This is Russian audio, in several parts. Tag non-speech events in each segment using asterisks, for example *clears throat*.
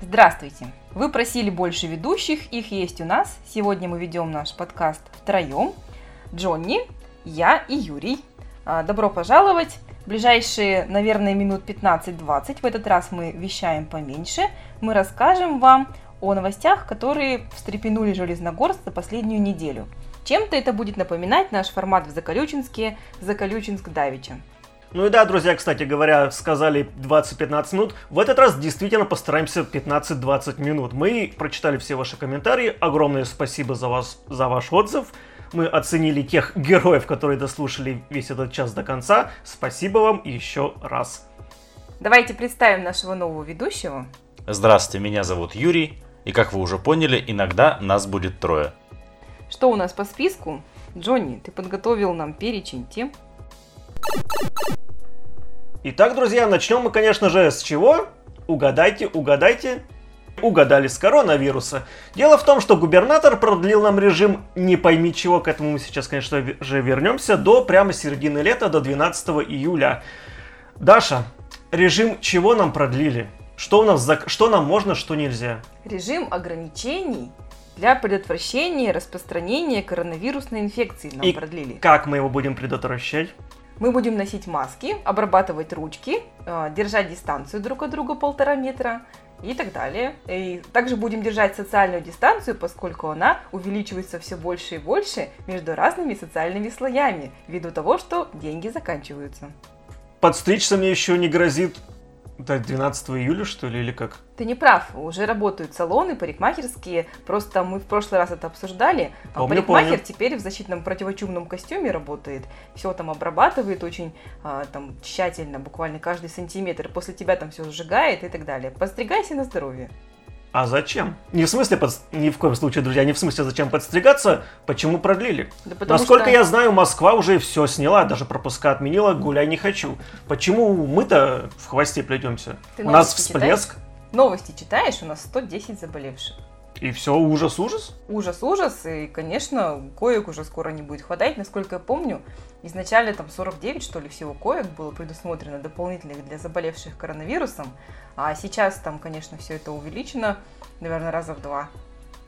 Здравствуйте! Вы просили больше ведущих, их есть у нас. Сегодня мы ведем наш подкаст втроем. Джонни, я и Юрий. А, добро пожаловать! ближайшие, наверное, минут 15-20, в этот раз мы вещаем поменьше, мы расскажем вам о новостях, которые встрепенули Железногорск за последнюю неделю. Чем-то это будет напоминать наш формат в Заколючинске «Заколючинск Давича». Ну и да, друзья, кстати говоря, сказали 20-15 минут. В этот раз действительно постараемся 15-20 минут. Мы прочитали все ваши комментарии. Огромное спасибо за, вас, за ваш отзыв. Мы оценили тех *laughs* героев, которые дослушали весь этот час до конца. Спасибо вам еще раз. Давайте представим нашего нового ведущего. Здравствуйте, меня зовут Юрий. И как вы уже поняли, иногда нас будет трое. Что у нас по списку? Джонни, ты подготовил нам перечень тем? Итак, друзья, начнем мы, конечно же, с чего? Угадайте, угадайте угадали с коронавируса. Дело в том, что губернатор продлил нам режим не пойми чего, к этому мы сейчас, конечно же, вернемся, до прямо середины лета, до 12 июля. Даша, режим чего нам продлили? Что, у нас, что нам можно, что нельзя? Режим ограничений для предотвращения распространения коронавирусной инфекции нам И продлили. как мы его будем предотвращать? Мы будем носить маски, обрабатывать ручки, э, держать дистанцию друг от друга полтора метра, и так далее. И также будем держать социальную дистанцию, поскольку она увеличивается все больше и больше между разными социальными слоями, ввиду того, что деньги заканчиваются. Подстричься мне еще не грозит до 12 июля, что ли, или как? Ты не прав, уже работают салоны, парикмахерские. Просто мы в прошлый раз это обсуждали. А помню, Парикмахер помню. теперь в защитном противочумном костюме работает. Все там обрабатывает очень а, там, тщательно, буквально каждый сантиметр. После тебя там все сжигает и так далее. Постригайся на здоровье. А зачем? Не в смысле, под... ни в коем случае, друзья, не в смысле, зачем подстригаться, почему продлили? Да Насколько что... я знаю, Москва уже все сняла, даже пропуска отменила, гуляй не хочу. Почему мы-то в хвосте плетемся? Ты У нас всплеск. Читаешь? Новости читаешь, у нас 110 заболевших. И все, ужас-ужас? Ужас-ужас, и, конечно, коек уже скоро не будет хватать. Насколько я помню, изначально там 49, что ли, всего коек было предусмотрено дополнительных для заболевших коронавирусом, а сейчас там, конечно, все это увеличено, наверное, раза в два.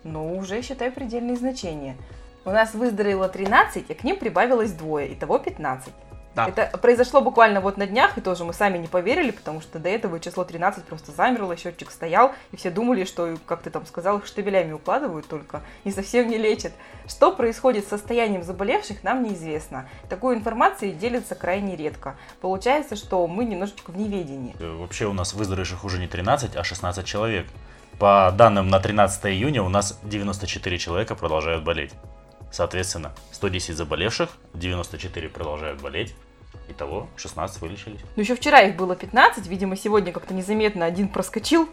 Но уже, считай, предельные значения. У нас выздоровело 13, а к ним прибавилось двое, итого 15. Да. Это произошло буквально вот на днях, и тоже мы сами не поверили, потому что до этого число 13 просто замерло, счетчик стоял, и все думали, что, как ты там сказал, их штабелями укладывают только и совсем не лечат. Что происходит с состоянием заболевших, нам неизвестно. Такой информацией делится крайне редко. Получается, что мы немножечко в неведении. Э, вообще у нас выздоровевших уже не 13, а 16 человек. По данным на 13 июня у нас 94 человека продолжают болеть. Соответственно, 110 заболевших, 94 продолжают болеть. Итого 16 вылечились. Ну еще вчера их было 15, видимо, сегодня как-то незаметно один проскочил,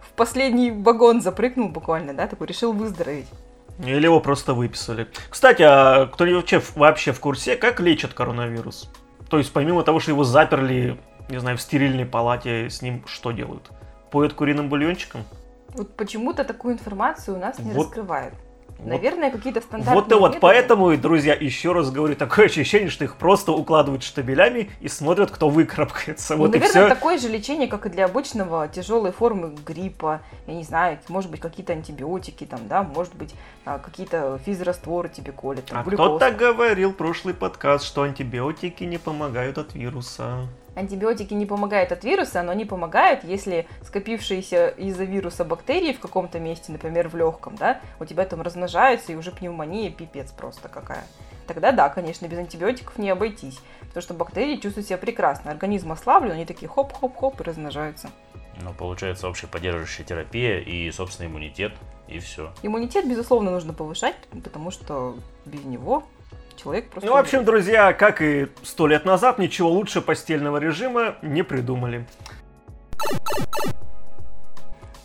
в последний вагон запрыгнул буквально, да, такой решил выздороветь. Или его просто выписали. Кстати, а кто-нибудь вообще, вообще в курсе, как лечат коронавирус? То есть помимо того, что его заперли, не знаю, в стерильной палате, с ним что делают? Поют куриным бульончиком? Вот почему-то такую информацию у нас не вот раскрывают. Наверное, какие-то стандартные Вот и вот методы. поэтому, друзья, еще раз говорю, такое ощущение, что их просто укладывают штабелями и смотрят, кто выкарабкается. Ну, вот наверное, и все. такое же лечение, как и для обычного тяжелой формы гриппа. Я не знаю, может быть, какие-то антибиотики там, да, может быть, а, какие-то физрастворы тебе колят. Там, а кто-то говорил прошлый подкаст, что антибиотики не помогают от вируса. Антибиотики не помогают от вируса, но они помогают, если скопившиеся из-за вируса бактерии в каком-то месте, например, в легком, да, у тебя там размножаются, и уже пневмония пипец просто какая. Тогда да, конечно, без антибиотиков не обойтись, потому что бактерии чувствуют себя прекрасно, организм ослаблен, они такие хоп-хоп-хоп и размножаются. Ну, получается общая поддерживающая терапия и собственный иммунитет, и все. Иммунитет, безусловно, нужно повышать, потому что без него человек просто... Ну, в общем, друзья, как и сто лет назад, ничего лучше постельного режима не придумали.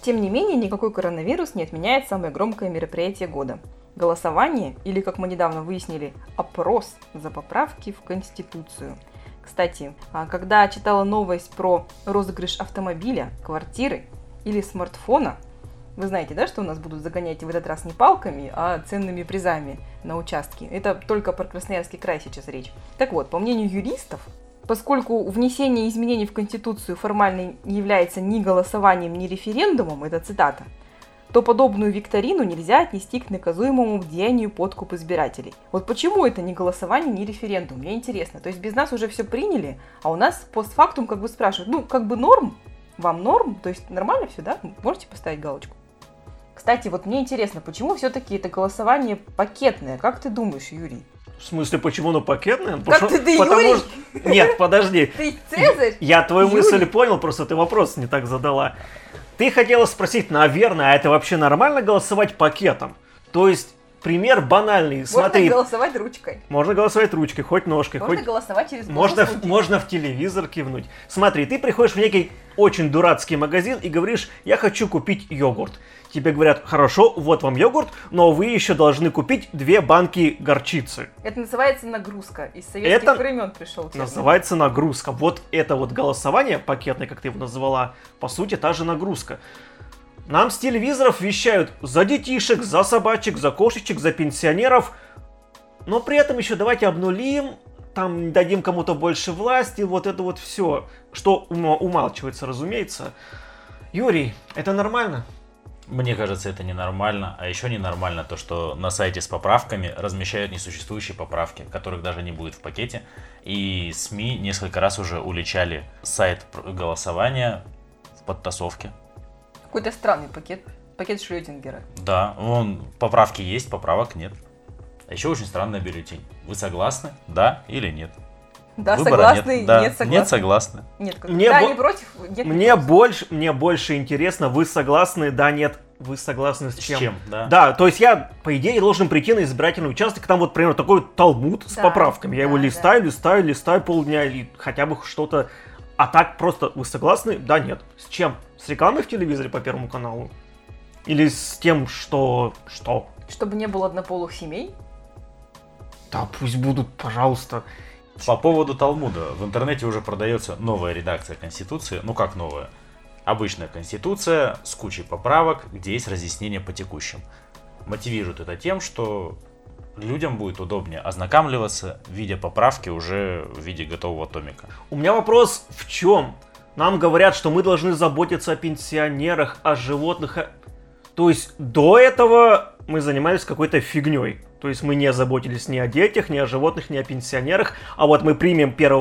Тем не менее, никакой коронавирус не отменяет самое громкое мероприятие года. Голосование, или, как мы недавно выяснили, опрос за поправки в Конституцию. Кстати, а когда читала новость про розыгрыш автомобиля, квартиры или смартфона, вы знаете, да, что у нас будут загонять в этот раз не палками, а ценными призами на участке. Это только про Красноярский край сейчас речь. Так вот, по мнению юристов, Поскольку внесение изменений в Конституцию формально не является ни голосованием, ни референдумом, это цитата, то подобную викторину нельзя отнести к наказуемому деянию подкуп избирателей. Вот почему это не голосование, не референдум? Мне интересно. То есть без нас уже все приняли, а у нас постфактум как бы спрашивают, ну, как бы норм? Вам норм? То есть нормально все, да? Можете поставить галочку? Кстати, вот мне интересно, почему все-таки это голосование пакетное? Как ты думаешь, Юрий? В смысле, почему оно пакетное? Как Потому- ты, да потому Юрий? что- Нет, подожди. *laughs* Ты Цезарь? Я твою Юрий. мысль понял, просто ты вопрос не так задала. Ты хотела спросить, наверное, а это вообще нормально голосовать пакетом? То есть, пример банальный. Смотри, Можно голосовать ручкой. можно голосовать ручкой, хоть ножкой, Можно хоть... голосовать через Можно, в- можно в телевизор кивнуть. Смотри, ты приходишь в некий очень дурацкий магазин и говоришь, я хочу купить йогурт. Тебе говорят, хорошо, вот вам йогурт, но вы еще должны купить две банки горчицы. Это называется нагрузка. Из советских Это времен пришел. термин. Называется нагрузка. Вот это вот голосование пакетное, как ты его назвала, по сути, та же нагрузка. Нам с телевизоров вещают за детишек, за собачек, за кошечек, за пенсионеров. Но при этом еще давайте обнулим, там дадим кому-то больше власти, вот это вот все, что ума- умалчивается, разумеется. Юрий, это нормально? Мне кажется, это ненормально. А еще ненормально то, что на сайте с поправками размещают несуществующие поправки, которых даже не будет в пакете. И СМИ несколько раз уже уличали сайт голосования в подтасовке. Какой-то странный пакет. Пакет Шрёдингера. Да, вон поправки есть, поправок нет. А еще очень странный бюллетень. Вы согласны? Да или нет? Да, Выбора согласны, нет. Да, нет, согласны. Нет, согласны. Нет, как- Мне да, бо- не против, нет, не Мне против. больше, мне больше интересно, вы согласны, да, нет, вы согласны с С чем? чем? Да. Да, то есть я, по идее, должен прийти на избирательный участок, там вот, например, такой вот талмуд с Да, поправками. Я его да, листаю, листаю, листаю полдня, и хотя бы что-то... А так просто, вы согласны? Да, нет. С чем? С рекламой в телевизоре по Первому каналу? Или с тем, что... Что? Чтобы не было однополых семей. Да, пусть будут, пожалуйста. По поводу Талмуда. В интернете уже продается новая редакция Конституции. Ну как новая? Обычная Конституция с кучей поправок, где есть разъяснение по текущим. Мотивируют это тем, что людям будет удобнее ознакомливаться, видя поправки уже в виде готового томика. У меня вопрос в чем? Нам говорят, что мы должны заботиться о пенсионерах, о животных. о- То есть до этого мы занимались какой-то фигней. То есть мы не заботились ни о детях, ни о животных, ни о пенсионерах. А вот мы примем 1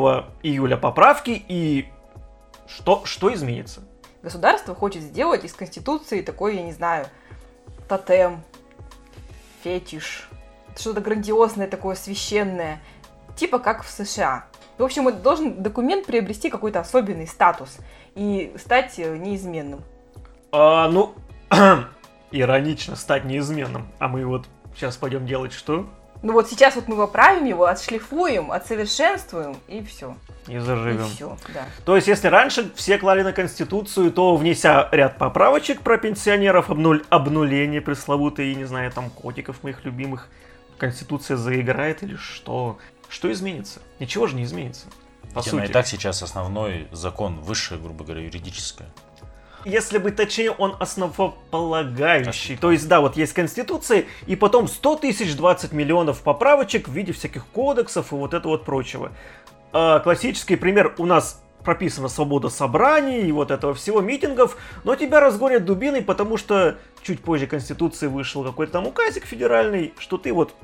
июля поправки и что, что изменится? Государство хочет сделать из Конституции такой, я не знаю, тотем, фетиш, что-то грандиозное такое, священное, типа как в США. В общем, это должен документ приобрести какой-то особенный статус и стать э, неизменным. А, ну, *clears throat* иронично стать неизменным. А мы вот сейчас пойдем делать что? Ну вот сейчас вот мы поправим его, отшлифуем, отсовершенствуем, и все. И И заживем. все, да. То есть, если раньше все клали на Конституцию, то внеся ряд поправочек про пенсионеров, обнуль, обнуление пресловутое, и, не знаю, там, котиков моих любимых, Конституция заиграет или что? Что изменится? Ничего же не изменится. По Тема сути. и так сейчас основной закон, высшее, грубо говоря, юридическое. Если быть точнее, он основополагающий. То есть, да, вот есть Конституция, и потом 100 тысяч 20 миллионов поправочек в виде всяких кодексов и вот это вот прочего. А, классический пример у нас прописана свобода собраний и вот этого всего митингов, но тебя разгонят дубиной, потому что чуть позже Конституции вышел какой-то там указик федеральный, что ты вот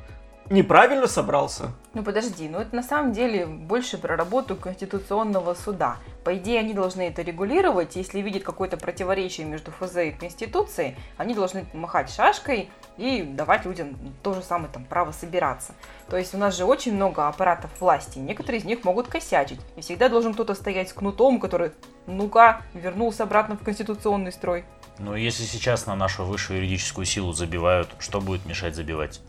неправильно собрался. Ну подожди, ну это на самом деле больше про работу Конституционного суда. По идее, они должны это регулировать. Если видят какое-то противоречие между ФЗ и Конституцией, они должны махать шашкой и давать людям то же самое там право собираться. То есть у нас же очень много аппаратов власти, некоторые из них могут косячить. И всегда должен кто-то стоять с кнутом, который, ну-ка, вернулся обратно в конституционный строй. Но если сейчас на нашу высшую юридическую силу забивают, что будет мешать забивать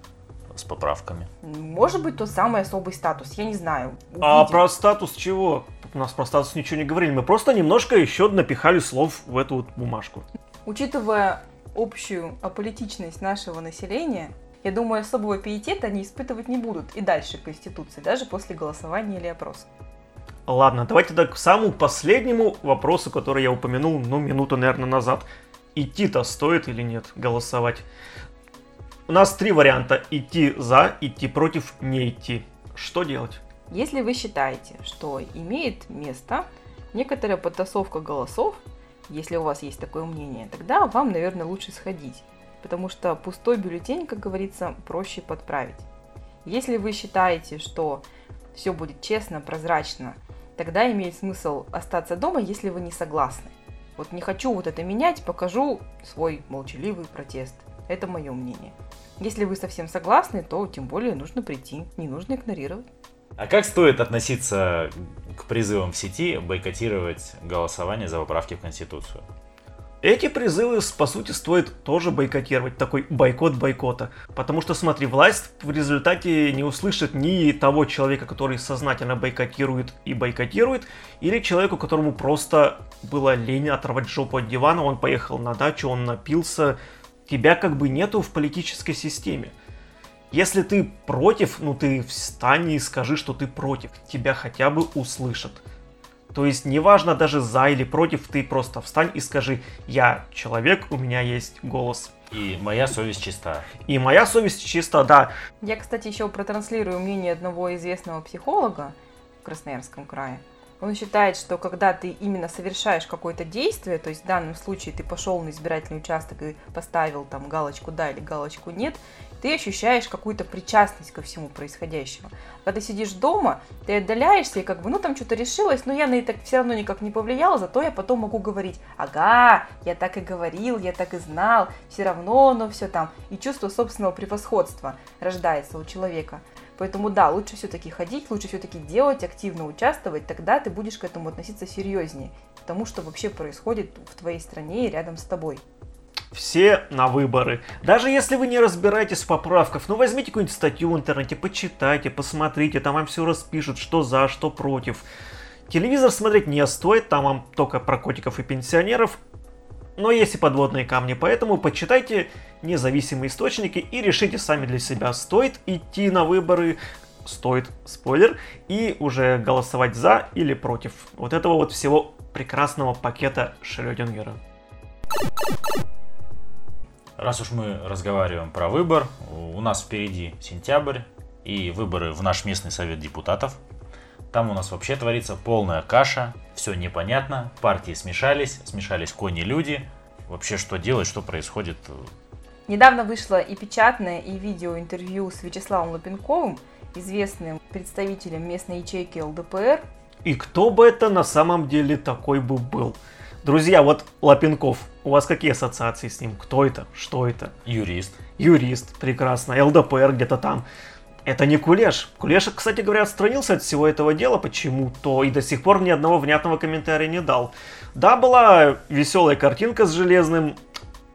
с поправками? Может быть, тот самый особый статус, я не знаю. А Увидим. про статус чего? У нас про статус ничего не говорили. Мы просто немножко еще напихали слов в эту вот бумажку. Учитывая общую аполитичность нашего населения, я думаю, особого пиетета они испытывать не будут и дальше к Конституции, даже после голосования или опроса. Ладно, давайте тогда к самому последнему вопросу, который я упомянул, ну, минуту, наверное, назад. Идти-то стоит или нет голосовать? У нас три варианта. Идти за, идти против, не идти. Что делать? Если вы считаете, что имеет место некоторая подтасовка голосов, если у вас есть такое мнение, тогда вам, наверное, лучше сходить, потому что пустой бюллетень, как говорится, проще подправить. Если вы считаете, что все будет честно, прозрачно, тогда имеет смысл остаться дома, если вы не согласны. Вот не хочу вот это менять, покажу свой молчаливый протест. Это мое мнение. Если вы совсем согласны, то тем более нужно прийти, не нужно игнорировать. А как стоит относиться к призывам в сети бойкотировать голосование за поправки в Конституцию? Эти призывы, по сути, стоит тоже бойкотировать, такой бойкот бойкота. Потому что, смотри, власть в результате не услышит ни того человека, который сознательно бойкотирует и бойкотирует, или человеку, которому просто было лень оторвать жопу от дивана, он поехал на дачу, он напился. Тебя как бы нету в политической системе. Если ты против, ну ты встань и скажи, что ты против. Тебя хотя бы услышат. То есть неважно даже за или против, ты просто встань и скажи, я человек, у меня есть голос. И моя совесть чиста. И моя совесть чиста, да. Я, кстати, еще протранслирую мнение одного известного психолога в Красноярском крае. Он считает, что когда ты именно совершаешь какое-то действие, то есть в данном случае ты пошел на избирательный участок и поставил там галочку «да» или галочку «нет», ты ощущаешь какую-то причастность ко всему происходящему. Когда ты сидишь дома, ты отдаляешься и как бы, ну там что-то решилось, но я на это все равно никак не повлияла, зато я потом могу говорить, ага, я так и говорил, я так и знал, все равно, но все там. И чувство собственного превосходства рождается у человека. Поэтому да, лучше все-таки ходить, лучше все-таки делать, активно участвовать, тогда ты будешь к этому относиться серьезнее, к тому, что вообще происходит в твоей стране и рядом с тобой все на выборы. Даже если вы не разбираетесь в поправках, ну возьмите какую-нибудь статью в интернете, почитайте, посмотрите, там вам все распишут, что за, что против. Телевизор смотреть не стоит, там вам только про котиков и пенсионеров, но есть и подводные камни, поэтому почитайте независимые источники и решите сами для себя, стоит идти на выборы, стоит, спойлер, и уже голосовать за или против вот этого вот всего прекрасного пакета Шрёдингера. Раз уж мы разговариваем про выбор, у нас впереди сентябрь и выборы в наш местный совет депутатов. Там у нас вообще творится полная каша, все непонятно, партии смешались, смешались кони-люди. Вообще, что делать, что происходит? Недавно вышло и печатное, и видео интервью с Вячеславом Лопенковым, известным представителем местной ячейки ЛДПР. И кто бы это на самом деле такой бы был? Друзья, вот Лапенков, у вас какие ассоциации с ним? Кто это? Что это? Юрист. Юрист, прекрасно. ЛДПР где-то там. Это не Кулеш. Кулеш, кстати говоря, отстранился от всего этого дела почему-то и до сих пор ни одного внятного комментария не дал. Да, была веселая картинка с железным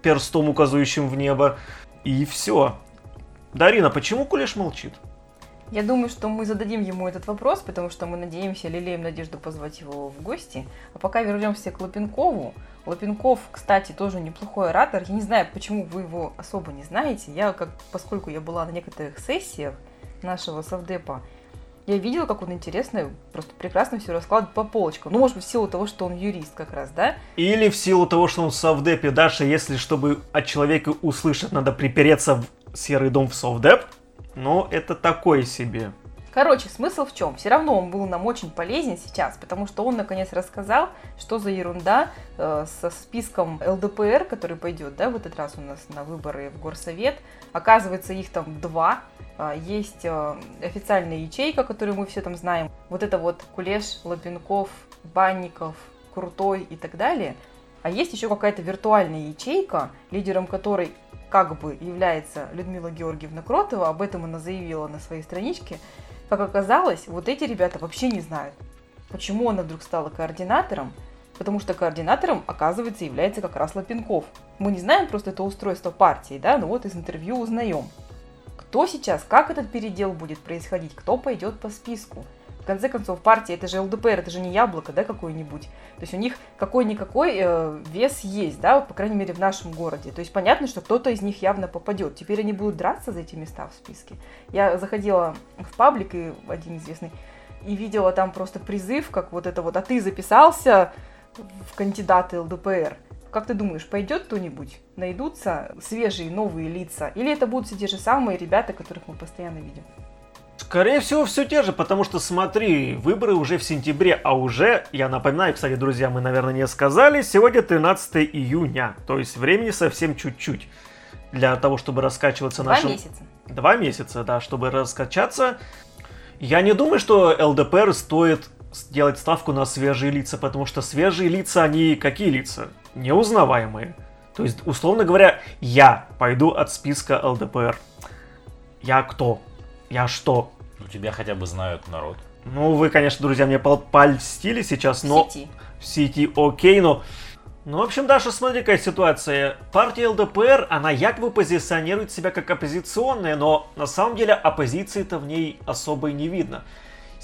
перстом, указывающим в небо, и все. Дарина, почему Кулеш молчит? Я думаю, что мы зададим ему этот вопрос, потому что мы надеемся, лелеем надежду позвать его в гости. А пока вернемся к Лапенкову. Лапенков, кстати, тоже неплохой оратор. Я не знаю, почему вы его особо не знаете. Я, как, поскольку я была на некоторых сессиях нашего совдепа, я видела, как он интересно, просто прекрасно все раскладывает по полочкам. Ну, может быть, в силу того, что он юрист как раз, да? Или в силу того, что он в совдепе. Даша, если чтобы от человека услышать, надо припереться в серый дом в совдеп, но это такое себе. Короче, смысл в чем? Все равно он был нам очень полезен сейчас, потому что он наконец рассказал, что за ерунда э, со списком ЛДПР, который пойдет, да, в этот раз у нас на выборы в Горсовет. Оказывается, их там два. Э, есть э, официальная ячейка, которую мы все там знаем. Вот это вот Кулеш, Лапенков, Банников, Крутой и так далее. А есть еще какая-то виртуальная ячейка, лидером которой как бы является Людмила Георгиевна Кротова, об этом она заявила на своей страничке, как оказалось, вот эти ребята вообще не знают, почему она вдруг стала координатором, потому что координатором, оказывается, является как раз Лапенков. Мы не знаем просто это устройство партии, да, но вот из интервью узнаем. Кто сейчас, как этот передел будет происходить, кто пойдет по списку – в конце концов, партия, это же ЛДПР, это же не яблоко, да, какое-нибудь. То есть у них какой-никакой э, вес есть, да, по крайней мере, в нашем городе. То есть понятно, что кто-то из них явно попадет. Теперь они будут драться за эти места в списке. Я заходила в паблик, и один известный, и видела там просто призыв, как вот это вот, а ты записался в кандидаты ЛДПР. Как ты думаешь, пойдет кто-нибудь? Найдутся свежие новые лица? Или это будут все те же самые ребята, которых мы постоянно видим? Скорее всего, все те же, потому что, смотри, выборы уже в сентябре, а уже, я напоминаю, кстати, друзья, мы, наверное, не сказали, сегодня 13 июня, то есть времени совсем чуть-чуть для того, чтобы раскачиваться Два нашим... месяца. Два месяца, да, чтобы раскачаться. Я не думаю, что ЛДПР стоит сделать ставку на свежие лица, потому что свежие лица, они какие лица? Неузнаваемые. То есть, условно говоря, я пойду от списка ЛДПР. Я кто? Я что? Ну, тебя хотя бы знают народ. Ну, вы, конечно, друзья, мне пол- польстили сейчас, но... В сети. в сети окей, но... Ну, в общем, Даша, смотри, какая ситуация. Партия ЛДПР, она якобы позиционирует себя как оппозиционная, но на самом деле оппозиции-то в ней особо и не видно.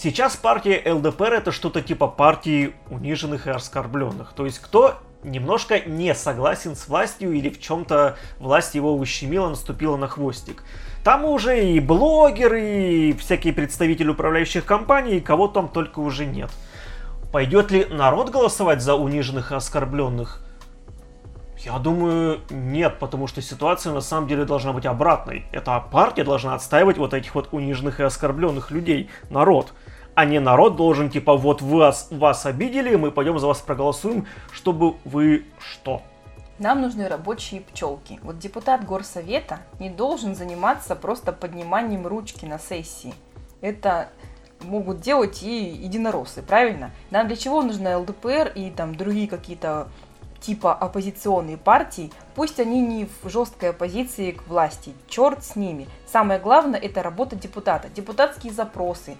Сейчас партия ЛДПР это что-то типа партии униженных и оскорбленных. То есть кто немножко не согласен с властью или в чем-то власть его ущемила, наступила на хвостик. Там уже и блогеры, и всякие представители управляющих компаний, и кого там только уже нет. Пойдет ли народ голосовать за униженных и оскорбленных? Я думаю, нет, потому что ситуация на самом деле должна быть обратной. Эта партия должна отстаивать вот этих вот униженных и оскорбленных людей, народ. А не народ должен, типа, вот вас, вас обидели, мы пойдем за вас проголосуем, чтобы вы что? Нам нужны рабочие пчелки. Вот депутат горсовета не должен заниматься просто подниманием ручки на сессии. Это могут делать и единороссы, правильно? Нам для чего нужна ЛДПР и там другие какие-то типа оппозиционные партии, пусть они не в жесткой оппозиции к власти, черт с ними. Самое главное это работа депутата, депутатские запросы,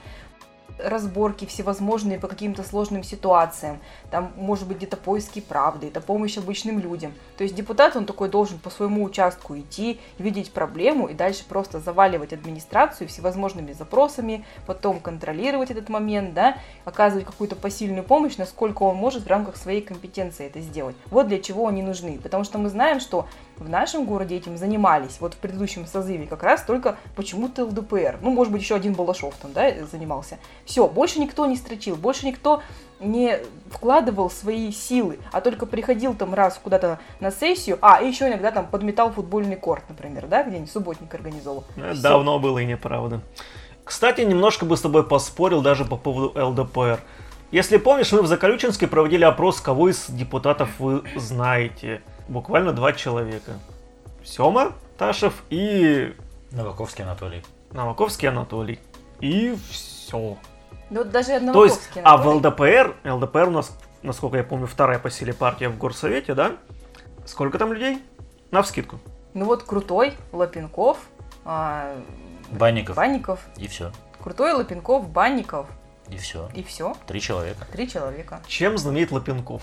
разборки всевозможные по каким-то сложным ситуациям, там может быть где-то поиски правды, это помощь обычным людям. То есть депутат, он такой должен по своему участку идти, видеть проблему и дальше просто заваливать администрацию всевозможными запросами, потом контролировать этот момент, да, оказывать какую-то посильную помощь, насколько он может в рамках своей компетенции это сделать. Вот для чего они нужны. Потому что мы знаем, что в нашем городе этим занимались, вот в предыдущем созыве как раз только почему-то ЛДПР. Ну, может быть, еще один Балашов там, да, занимался. Все, больше никто не строчил, больше никто не вкладывал свои силы, а только приходил там раз куда-то на сессию, а, и еще иногда там подметал футбольный корт, например, да, где-нибудь субботник организовал. Это Всё. давно было и неправда. Кстати, немножко бы с тобой поспорил даже по поводу ЛДПР. Если помнишь, мы в Заколючинске проводили опрос, кого из депутатов вы знаете. Буквально два человека. Сема Ташев и Новаковский Анатолий. Новаковский Анатолий. И все. Ну, вот даже То есть, Новаковский а в Анатолий- ЛДПР, ЛДПР у нас, насколько я помню, вторая по силе партия в горсовете, да? Сколько там людей? На вскидку. Ну вот Крутой, Лапенков, а, Банников. Банников, И все. Крутой, Лапенков, Банников, И все. и все. Три человека. Три человека. Чем знаменит Лапенков?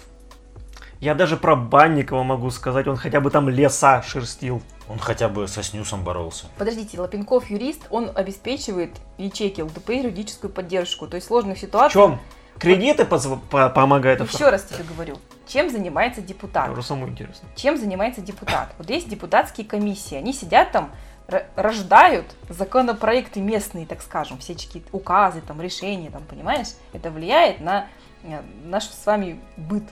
Я даже про Банникова могу сказать, он хотя бы там леса шерстил. Он хотя бы со снюсом боролся. Подождите, Лапенков юрист, он обеспечивает ячейки ЛДП юридическую поддержку. То есть в сложных В ситуациях... чем? Кредиты позв- по- помогают Еще раз тебе говорю, чем занимается депутат? Уже самому интересно. Чем занимается депутат? Вот есть депутатские комиссии, они сидят там, рождают законопроекты местные, так скажем, всяческие указы, там, решения, там, понимаешь? Это влияет на э, наш с вами быт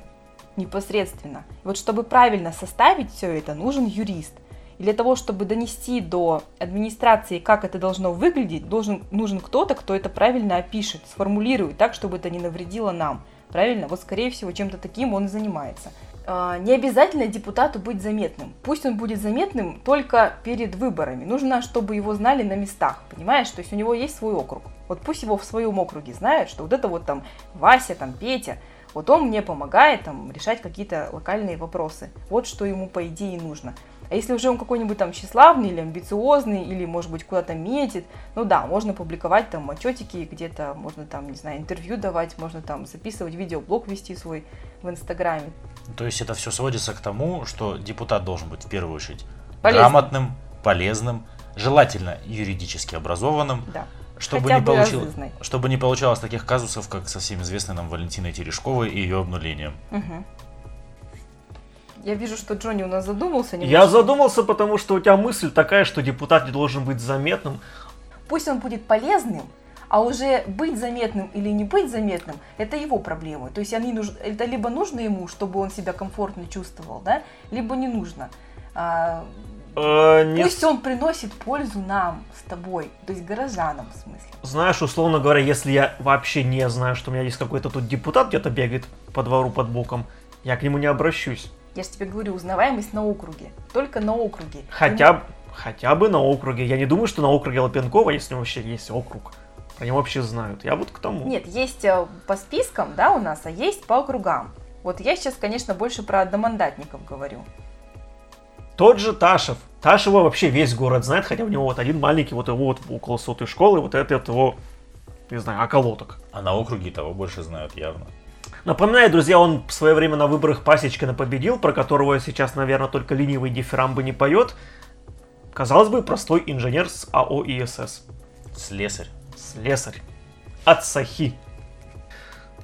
непосредственно. Вот чтобы правильно составить все это, нужен юрист. И для того, чтобы донести до администрации, как это должно выглядеть, должен, нужен кто-то, кто это правильно опишет, сформулирует так, чтобы это не навредило нам. Правильно? Вот, скорее всего, чем-то таким он и занимается. А, Не обязательно депутату быть заметным. Пусть он будет заметным только перед выборами. Нужно, чтобы его знали на местах, понимаешь? То есть у него есть свой округ. Вот пусть его в своем округе знают, что вот это вот там Вася, там Петя, вот он мне помогает там решать какие-то локальные вопросы. Вот что ему по идее нужно. А если уже он какой-нибудь там тщеславный или амбициозный, или, может быть, куда-то метит, ну да, можно публиковать там отчетики где-то, можно там, не знаю, интервью давать, можно там записывать видеоблог, вести свой в Инстаграме. То есть это все сводится к тому, что депутат должен быть в первую очередь Полезным. грамотным, полезным, желательно юридически образованным, Да. Чтобы Хотя не, получил- чтобы не получалось таких казусов, как со всем известной нам Валентиной Терешковой и ее обнулением. Мгм. Я вижу, что Джонни у нас задумался. Я немножко. задумался, потому что у тебя мысль такая, что депутат не должен быть заметным. Пусть он будет полезным, а уже быть заметным или не быть заметным, это его проблемы. То есть они нуж... это либо нужно ему, чтобы он себя комфортно чувствовал, да, либо не нужно. А, Э, не Пусть он приносит пользу нам с тобой, то есть горожанам в смысле. Знаешь, условно говоря, если я вообще не знаю, что у меня есть какой-то тут депутат где-то бегает по двору под боком, я к нему не обращусь. Я же тебе говорю, узнаваемость на округе. Только на округе. Хотя, б- хотя бы на округе. Я не думаю, что на округе Лапенкова, если вообще есть округ, про него вообще знают. Я вот к тому. Нет, есть э, по спискам, да, у нас, а есть по округам. Вот я сейчас, конечно, больше про одномандатников говорю. Тот же Ташев. Ташева вообще весь город знает, хотя у него вот один маленький, вот его вот около сотой школы, вот это вот его, не знаю, околоток. А на округе того больше знают явно. Напоминаю, друзья, он в свое время на выборах Пасечкина победил, про которого сейчас, наверное, только ленивый дифирамбы не поет. Казалось бы, простой инженер с АО ИСС. Слесарь. Слесарь. От Сахи.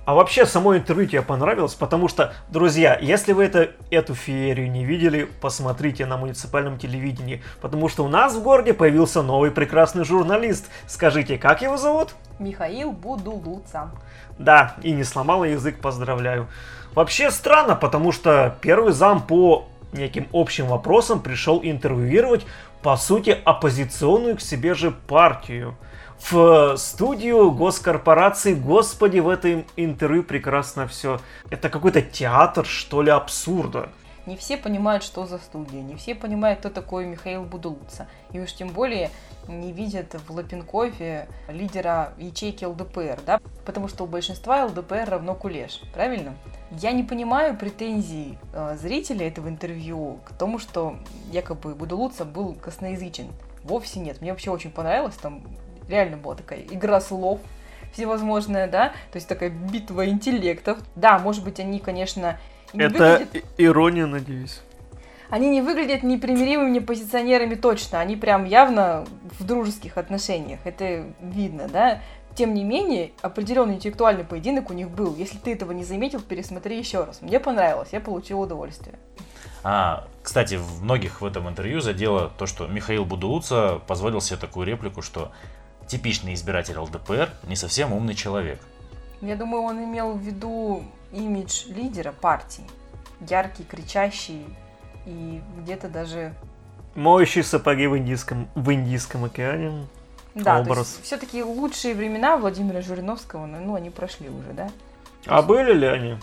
А вообще, само интервью тебе понравилось, потому что, друзья, если вы это, эту феерию не видели, посмотрите на муниципальном телевидении, потому что у нас в городе появился новый прекрасный журналист. Скажите, как его зовут? Михаил Будулуца. Да, и не сломала язык, поздравляю. Вообще странно, потому что первый зам по неким общим вопросам пришел интервьюировать, по сути, оппозиционную к себе же партию. В студию госкорпорации, господи, в этом интервью прекрасно все. Это какой-то театр, что ли, абсурда. Не все понимают, что за студия, не все понимают, кто такой Михаил Будулуца. И уж тем более не видят в Лапенкове лидера ячейки ЛДПР, да? Потому что у большинства ЛДПР равно кулеш, правильно? Я не понимаю претензий э, зрителей этого интервью к тому, что якобы Будулуца был косноязычен. Вовсе нет. Мне вообще очень понравилось. Там реально была такая игра слов всевозможная, да? То есть такая битва интеллектов. Да, может быть, они, конечно, не выглядят ирония, надеюсь. они не выглядят непримиримыми позиционерами точно, они прям явно в дружеских отношениях, это видно, да. Тем не менее, определенный интеллектуальный поединок у них был. Если ты этого не заметил, пересмотри еще раз. Мне понравилось, я получил удовольствие. А, кстати, в многих в этом интервью задело то, что Михаил Будулуца позволил себе такую реплику, что типичный избиратель ЛДПР не совсем умный человек. Я думаю, он имел в виду имидж лидера партии. Яркий, кричащий и где-то даже... Моющий сапоги в Индийском, в Индийском океане. Да, Образ. все-таки лучшие времена Владимира Жириновского, ну, они прошли уже, да? А были ли они?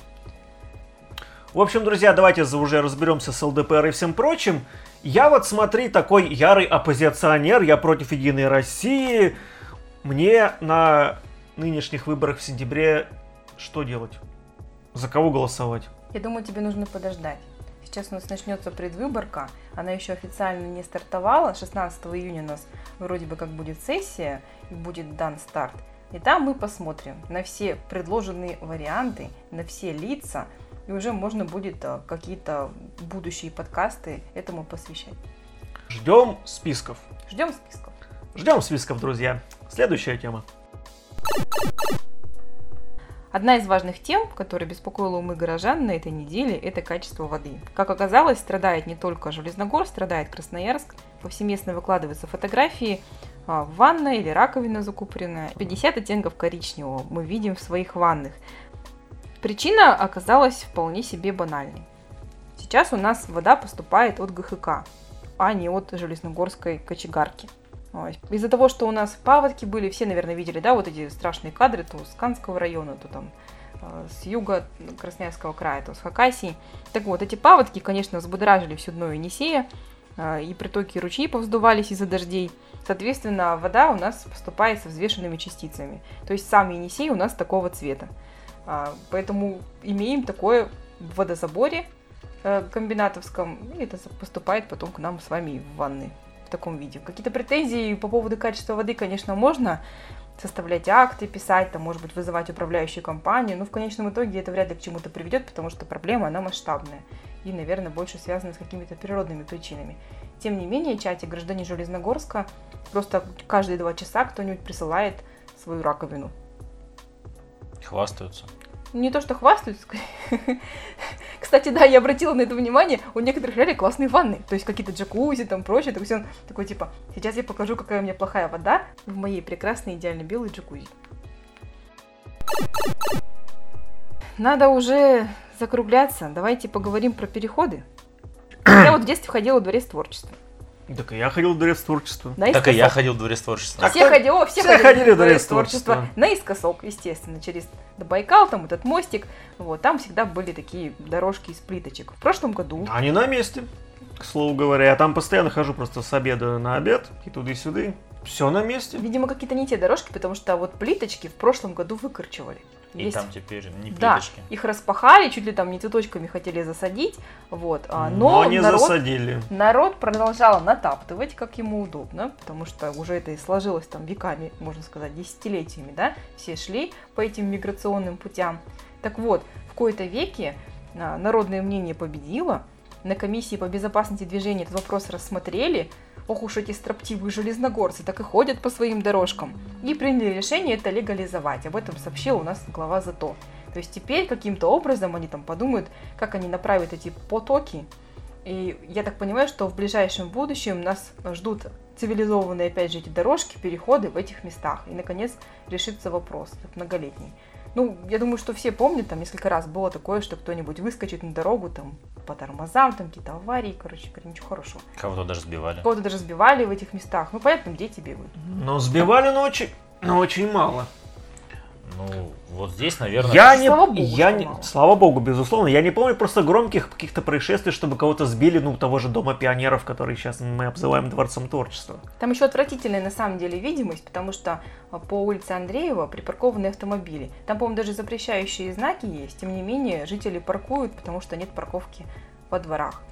В общем, друзья, давайте уже разберемся с ЛДПР и всем прочим. Я вот, смотри, такой ярый оппозиционер, я против Единой России. Мне на нынешних выборах в сентябре что делать? За кого голосовать? Я думаю, тебе нужно подождать. Сейчас у нас начнется предвыборка, она еще официально не стартовала. 16 июня у нас вроде бы как будет сессия и будет дан старт. И там мы посмотрим на все предложенные варианты, на все лица, и уже можно будет а, какие-то будущие подкасты этому посвящать. Ждем списков. Ждем списков. Ждем списков, друзья. Следующая тема. Одна из важных тем, которая беспокоила умы горожан на этой неделе, это качество воды. Как оказалось, страдает не только Железногорск, страдает Красноярск. Повсеместно выкладываются фотографии а, ванна или раковина закупоренная. 50 оттенков коричневого мы видим в своих ваннах. Причина оказалась вполне себе банальной. Сейчас у нас вода поступает от ГХК, а не от Железногорской кочегарки. Из-за того, что у нас паводки были, все, наверное, видели, да, вот эти страшные кадры, то с Канского района, то там э, с юга Красноярского края, то с Хакасии. Так вот, эти паводки, конечно, взбудоражили всю дно Енисея, э, и притоки ручьи повздувались из-за дождей. Соответственно, вода у нас поступает со взвешенными частицами. То есть сам Енисей у нас такого цвета. А, Поэтому имеем такое в водозаборе э, комбинатовском, и это поступает потом к нам с вами в ванны в таком виде. Какие-то претензии по поводу качества воды, конечно, можно составлять акты, писать, там, может быть, вызывать управляющую компанию, но в конечном итоге это вряд ли к чему-то приведет, потому что проблема, она масштабная и, наверное, больше связана с какими-то природными причинами. Тем не менее, чате граждане Железногорска просто каждые два часа кто-нибудь присылает свою раковину. Хвастаются. Не то, что хвастаются. Кстати, да, я обратила на это внимание, у некоторых реально классные ванны, то есть какие-то джакузи, там прочее, то есть он такой типа, сейчас я покажу, какая у меня плохая вода в моей прекрасной идеально белой джакузи. Надо уже закругляться, давайте поговорим про переходы. Я вот в детстве ходила в дворец творчества. Так и я ходил в дворец творчества. Наискосок. Так и я ходил в дворец творчества. А Все, кто- ходи- о, все, все ходили в дворец творчества. творчества. Наискосок, естественно, через Байкал, там этот мостик. Вот, там всегда были такие дорожки из плиточек. В прошлом году Они на месте, к слову говоря. Я там постоянно хожу просто с обеда на обед, и туда и сюда. Все на месте. Видимо, какие-то не те дорожки, потому что вот плиточки в прошлом году выкорчевали. И Есть- там теперь не Да, плиточки. их распахали, чуть ли там не цветочками хотели засадить, вот. а, Но, но не народ, засадили. народ продолжал натаптывать, как ему удобно, потому что уже это и сложилось там веками, можно сказать, десятилетиями, да, все шли по этим миграционным путям. Так вот, в кои-то веке а, народное мнение победило, на комиссии по безопасности движения этот вопрос рассмотрели, ох уж эти строптивые железногорцы, так и ходят по своим дорожкам, и приняли решение это легализовать. Об этом сообщил у нас глава ЗАТО. То есть теперь каким-то образом они там подумают, как они направят эти потоки. И я так понимаю, что в ближайшем будущем нас ждут цивилизованные, опять же, эти дорожки, переходы в этих местах. И, наконец, решится вопрос этот многолетний. Ну, я думаю, что все помнят, там несколько раз было такое, что кто-нибудь выскочит на дорогу, там, по тормозам, там какие-то аварии, короче, говоря, ничего хорошего. Кого-то даже сбивали. Кого-то даже сбивали в этих местах. Ну, понятно, дети бегают. Но сбивали, но очень, но очень мало. Ну, вот здесь, наверное... Я не, Слава богу, я не, слава богу, безусловно. Я не помню просто громких каких-то происшествий, чтобы кого-то сбили, ну, того же Дома пионеров, который сейчас мы обзываем Дворцом творчества. Там еще отвратительная на самом деле видимость, потому что а, по улице Андреева припаркованы автомобили. Там, по-моему, даже запрещающие знаки есть. Тем не менее, жители паркуют, потому что нет парковки во дворах.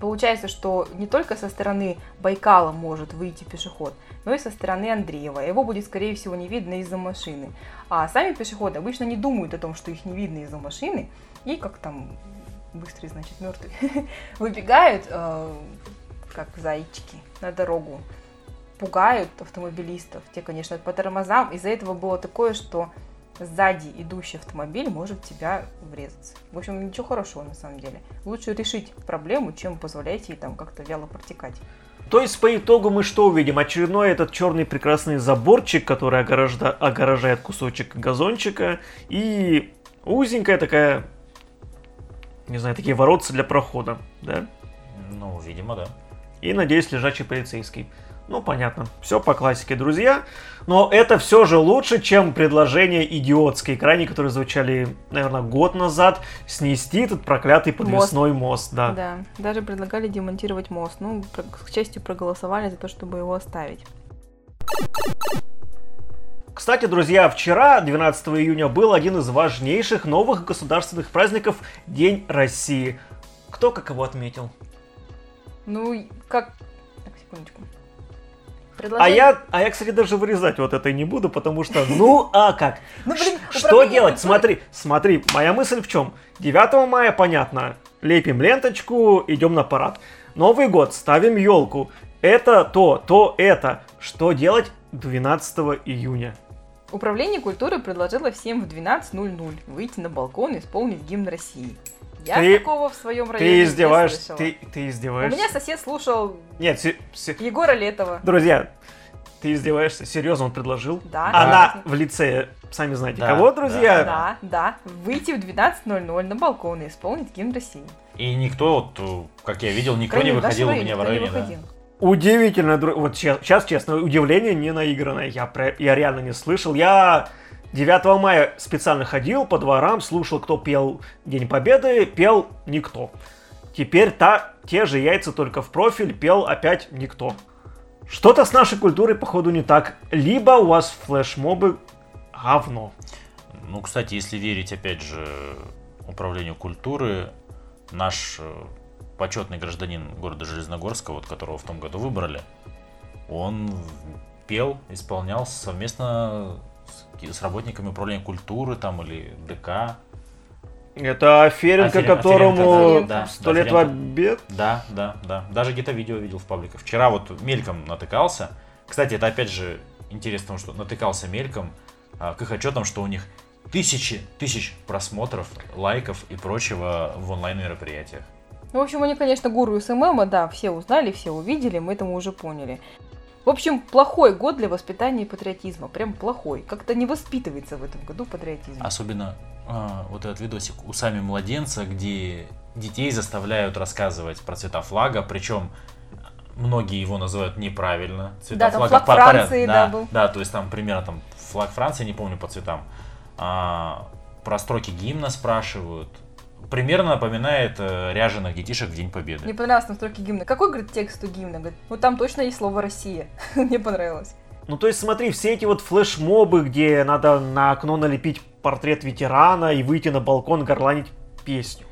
Получается, что не только со стороны Байкала может выйти пешеход, но и со стороны Андреева. Его будет, скорее всего, не видно из-за машины. А сами пешеходы обычно не думают о том, что их не видно из-за машины. И как там быстрый, значит, мертвый, *laughs* выбегают, э, как зайчики, на дорогу пугают автомобилистов. Те, конечно, по тормозам. Из-за этого было такое, что сзади идущий автомобиль может в тебя врезаться. В общем, ничего хорошего на самом деле. Лучше решить проблему, чем позволять ей там как-то вяло протекать. То есть по итогу мы что увидим? Очередной этот черный прекрасный заборчик, который огоражда- огорожает кусочек газончика, и узенькая такая, не знаю, такие воротцы для прохода, да? Ну, видимо, да. И, надеюсь, лежачий полицейский. Ну, понятно. Все по классике, друзья. Но это все же лучше, чем предложение идиотской крайне, которые звучали, наверное, год назад, снести этот проклятый подвесной мост. да. Да, даже предлагали демонтировать мост. Ну, к счастью, проголосовали за то, чтобы его оставить. Кстати, друзья, вчера, 12 июня, был один из важнейших новых государственных праздников – День России. Кто как его отметил? Ну, как... Так, секундочку. А Предложение- я, а я, кстати, даже вырезать вот это не буду, потому что, ну а как? Ну, блин, Ш- Что делать? Смотри, смотри, моя мысль в чем? 9 мая, понятно, лепим ленточку, идем на парад. Новый год, ставим елку. Это то, то это. Что делать 12 июня? Управление культуры предложило всем в 12.00 выйти на балкон и исполнить гимн России. Я Ты- такого в своем районе Ты не издеваешься? слышала. Ты, ты У издеваешься? меня сосед слушал Нет, се- се- Егора Летова. друзья, ты издеваешься? Серьезно, он предложил? Да. Она в лице, сами знаете Да, кого, да, друзья? Да, да. Выйти в 12.00 на балкон и исполнить гимн России. И никто, вот, э, как я видел, никто Кроме не выходил у меня в не районе. да. Удивительно, дру- вот сейчас, честно, удивление не наигранное. Я, про- я реально не слышал. Я 9 мая специально ходил по дворам, слушал, кто пел День Победы, пел никто. Теперь та, те же яйца, только в профиль, пел опять никто. Что-то с нашей культурой, походу, не так. Либо у вас флешмобы говно. Ну, кстати, если верить, опять же, управлению культуры, наш э, почетный гражданин города Железногорска, вот которого в том году выбрали, он пел, исполнял совместно с, работниками управления культуры там или ДК. Это Аференко, Аферен- которому сто да, лет в обед. Да, да, да. Даже где-то видео видел в пабликах. Вчера вот мельком натыкался. Кстати, это опять же интересно, потому что натыкался мельком а, к их отчетам, что у них тысячи тысяч просмотров, лайков и прочего в онлайн мероприятиях. Ну, в общем, они, конечно, гуру СММа, да, все узнали, все увидели, мы это уже поняли. В общем, плохой год для воспитания патриотизма. Прям плохой. Как-то не воспитывается в этом году патриотизм. Особенно а, вот этот видосик у сами младенца, где детей заставляют рассказывать про цвета флага, причем многие его называют неправильно. Цвета Да, там флага флаг по- Франции, да, да, был. Да, то есть там примерно там флаг Франции, не помню по цветам. А, про строки гимна спрашивают. Примерно напоминает э, ряженых детишек в День Победы. Мне понравилось на строке гимна. Какой, говорит, текст у гимна? Говорит, ну там точно есть слово «Россия». *laughs* Мне понравилось. Ну, то есть, смотри, все эти вот флешмобы, где надо на окно налепить портрет ветерана и выйти на балкон горланить песню.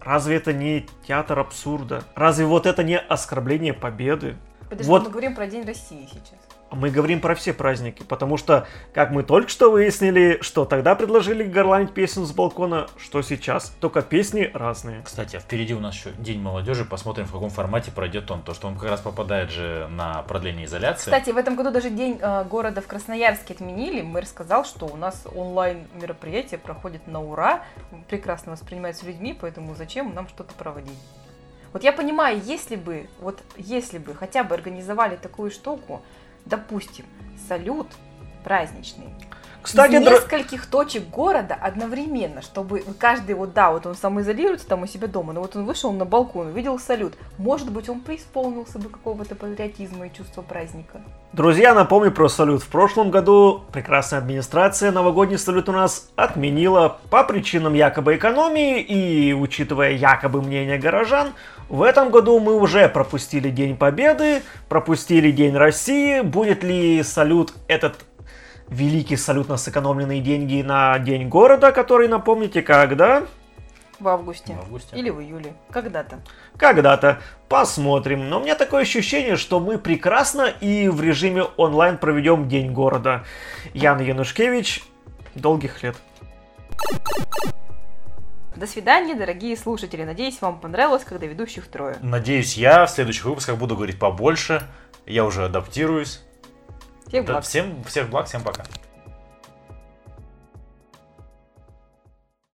Разве это не театр абсурда? Разве вот это не оскорбление победы? Подожди, Вот. мы говорим про День России сейчас. Мы говорим про все праздники, потому что, как мы только что выяснили, что тогда предложили горланить песню с балкона, что сейчас. Только песни разные. Кстати, а впереди у нас еще День молодежи. Посмотрим, в каком формате пройдет он. То, что он как раз попадает же на продление изоляции. Кстати, в этом году даже День э, города в Красноярске отменили. Мэр сказал, что у нас онлайн мероприятие проходит на ура, прекрасно воспринимается людьми, поэтому зачем нам что-то проводить? Вот я понимаю, если бы, вот если бы хотя бы организовали такую штуку, допустим, салют праздничный, Кстати, из нескольких точек города одновременно, чтобы каждый вот, да, вот он самоизолируется там у себя дома, но вот он вышел на балкон, увидел салют, может быть, он преисполнился бы какого-то патриотизма и чувства праздника. Друзья, напомню про салют. В прошлом году прекрасная администрация новогодний салют у нас отменила по причинам якобы экономии и учитывая якобы мнение горожан. В этом году мы уже пропустили День Победы, пропустили День России. Будет ли салют этот великий салют на сэкономленные деньги на День города, который, напомните, когда? В августе. В августе. Или в июле. Когда-то. Когда-то. Посмотрим. Но у меня такое ощущение, что мы прекрасно и в режиме онлайн проведем День города. Ян Янушкевич. Долгих лет. До свидания, дорогие слушатели. Надеюсь, вам понравилось, когда ведущих трое. Надеюсь, я в следующих выпусках буду говорить побольше. Я уже адаптируюсь. Всех Да, благ. всем, всех благ, всем пока.